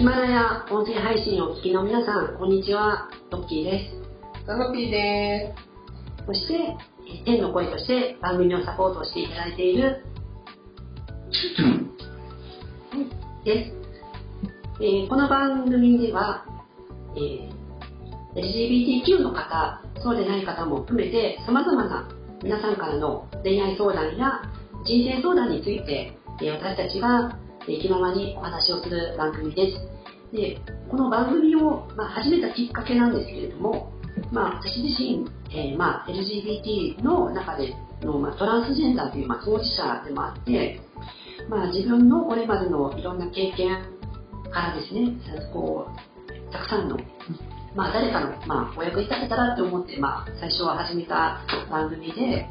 ヒマラヤ音声配信をお聞きの皆さん、こんにちは。トッキーです。ナノピーです。そして、天の声として番組をサポートしていただいている、です。えー、この番組では、えー、LGBTQ の方、そうでない方も含めて様々な皆さんからの恋愛相談や人生相談について、えー、私たちが気ままにお話をする番組です。で、この番組を、まあ、始めたきっかけなんですけれども、まあ、私自身、えー、まあ、LGBT の中での、まあ、トランスジェンダーという、まあ、当事者でもあって、まあ、自分のこれまでのいろんな経験からですね、こう、たくさんの、まあ、誰かの、まあ、お役に立てたらと思って、まあ、最初は始めた番組で、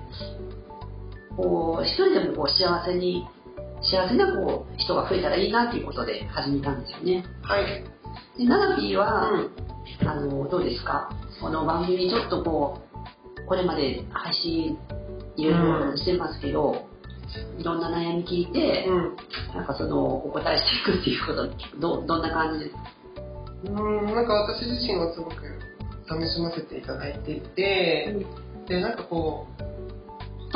こう、一人でもこう幸せに幸せなこう人が増えたらいいなということで始めたんですよね。はい。で、ナナピーは、うん、あの、どうですか？この番組ちょっとこう、これまで配信いろいろしてますけど、うん、いろんな悩み聞いて、うん、なんかその、お答えしていくっていうことど、どんな感じ？ですかうん、なんか私自身はすごく楽しませていただいていて、で、なんかこう、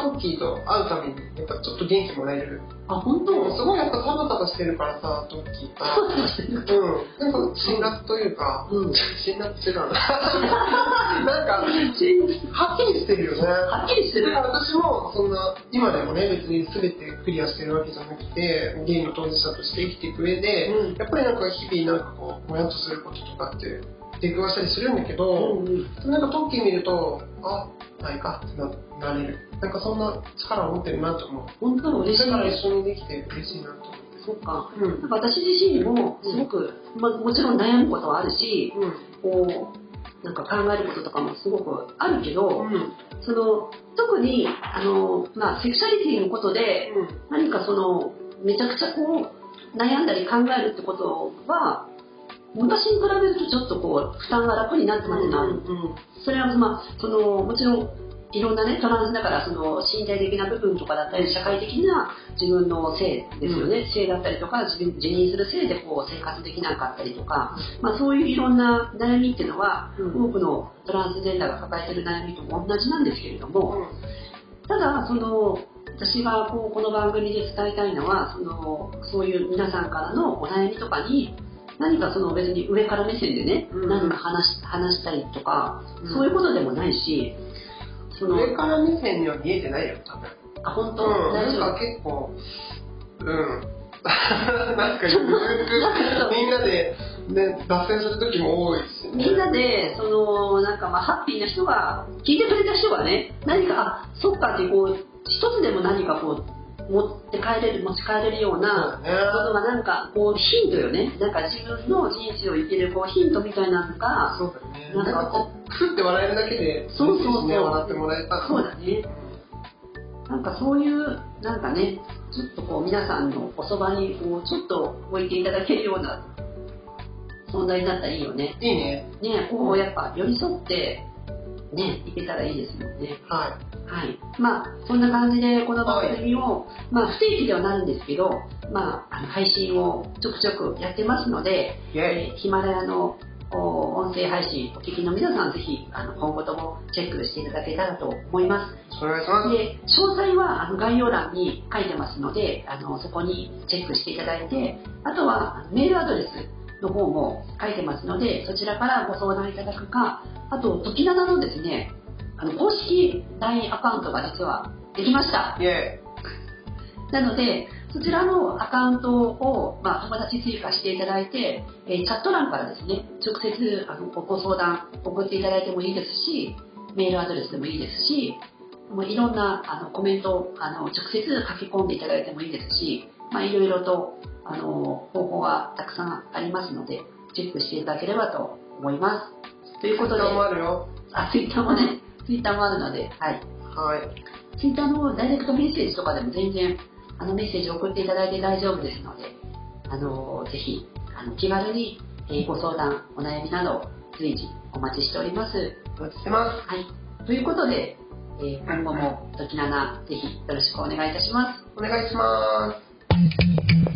トッキーと会うたびに、やっぱちょっと元気もらえる。あ、本当？すごいやっぱサバサバしてるからさ、トッキーが。うん。なんか辛辣というか、うん、辛辣違うな。なんか、はっきりしてるよね。はっきりしてる？私も、そんな、今でもね、別に全てクリアしてるわけじゃなくて、ゲイの当事者として生きていく上で、うん、やっぱりなんか日々なんかこう、もやっとすることとかって、出くわしたりするんだけど、うんうん、なんかトッキー見ると、あ、ないかってなれる。なんかそんな力を持ってるなと思う。本当嬉しい。だから一緒にできて嬉しいなと思って。そっか。うん、なんか私自身もすごく、うん、まあ、もちろん悩むことはあるし、うん、こう、なんか考えることとかもすごくあるけど、うん、その、特に、あの、まあ、セクシャリティのことで、何かその、めちゃくちゃこう、悩んだり考えるってことは、昔に比べるとちょっとこう負担が楽になってますな、うんうん、それはまあそのもちろんいろんなね、トランスだからその身体的な部分とかだったり、社会的な自分の性ですよね、うん、性だったりとか、自分自認する性でこう生活できなかったりとか、まあ、そういういろんな悩みっていうのは、うん、多くのトランスジェンダーが抱えている悩みと同じなんですけれども、ただ、その、私がこうこの番組で伝えたいのはそのそういう皆さんからのお悩みとかに何かその別に上から目線でね、うん、何か話話したりとか、うん、そういうことでもないしその上から目線には見えてないよ多分。あ本当、うん、なんか結構うん。なんか みんなで、ね、脱線する時も多いし、ね、みんなでそのなんかまあハッピーな人が聞いてくれた人がね何かあそっかってこう一つでも何かこう持って帰れる持ち帰れるようなことがなんかこうヒントよね。なんか自分の人生を生きるこうヒントみたいなのがそうだね。なんかこうふって笑えるだけでそうそうそう。笑ってもらえた。そうだね。なんかそういうなんかねちょっとこう皆さんのおそばにこうちょっと置いていただけるような存在になったらいいよね。いいね。ねこうやっぱ寄り添ってねいけたらいいですもんね。はいはい。まあ、そんな感じで、この番組を、まあ、不定期ではなるんですけど、まあ、配信をちょくちょくやってますので、えー、ヒマラヤの音声配信お聞きの皆さん、ぜひ、あの、今後ともチェックしていただけたらと思います。お願いします。で、詳細は、あの、概要欄に書いてますので、あの、そこにチェックしていただいて、あとは、メールアドレスの方も書いてますので、そちらからご相談いただくか、あと、時七のですね、あの公式 LINE アカウントが実はできました。なので、そちらのアカウントを、まあ、友達追加していただいて、えー、チャット欄からですね、直接あのご相談送っていただいてもいいですし、メールアドレスでもいいですし、もういろんなあのコメントをあの直接書き込んでいただいてもいいですし、まあ、いろいろとあの方法はたくさんありますので、チェックしていただければと思います。ということで、あ、ツイッターもね、ツイッターもあるので、はい。はい。ツイッターのダイレクトメッセージとかでも全然、あのメッセージ送っていただいて大丈夫ですので、あの、ぜひ、あの、気軽に、えー、ご相談、お悩みなど、随時お待ちしております。お待ちしてます。はい。ということで、えー、今後も、ときなな、ぜひよろしくお願いいたします。お願いします。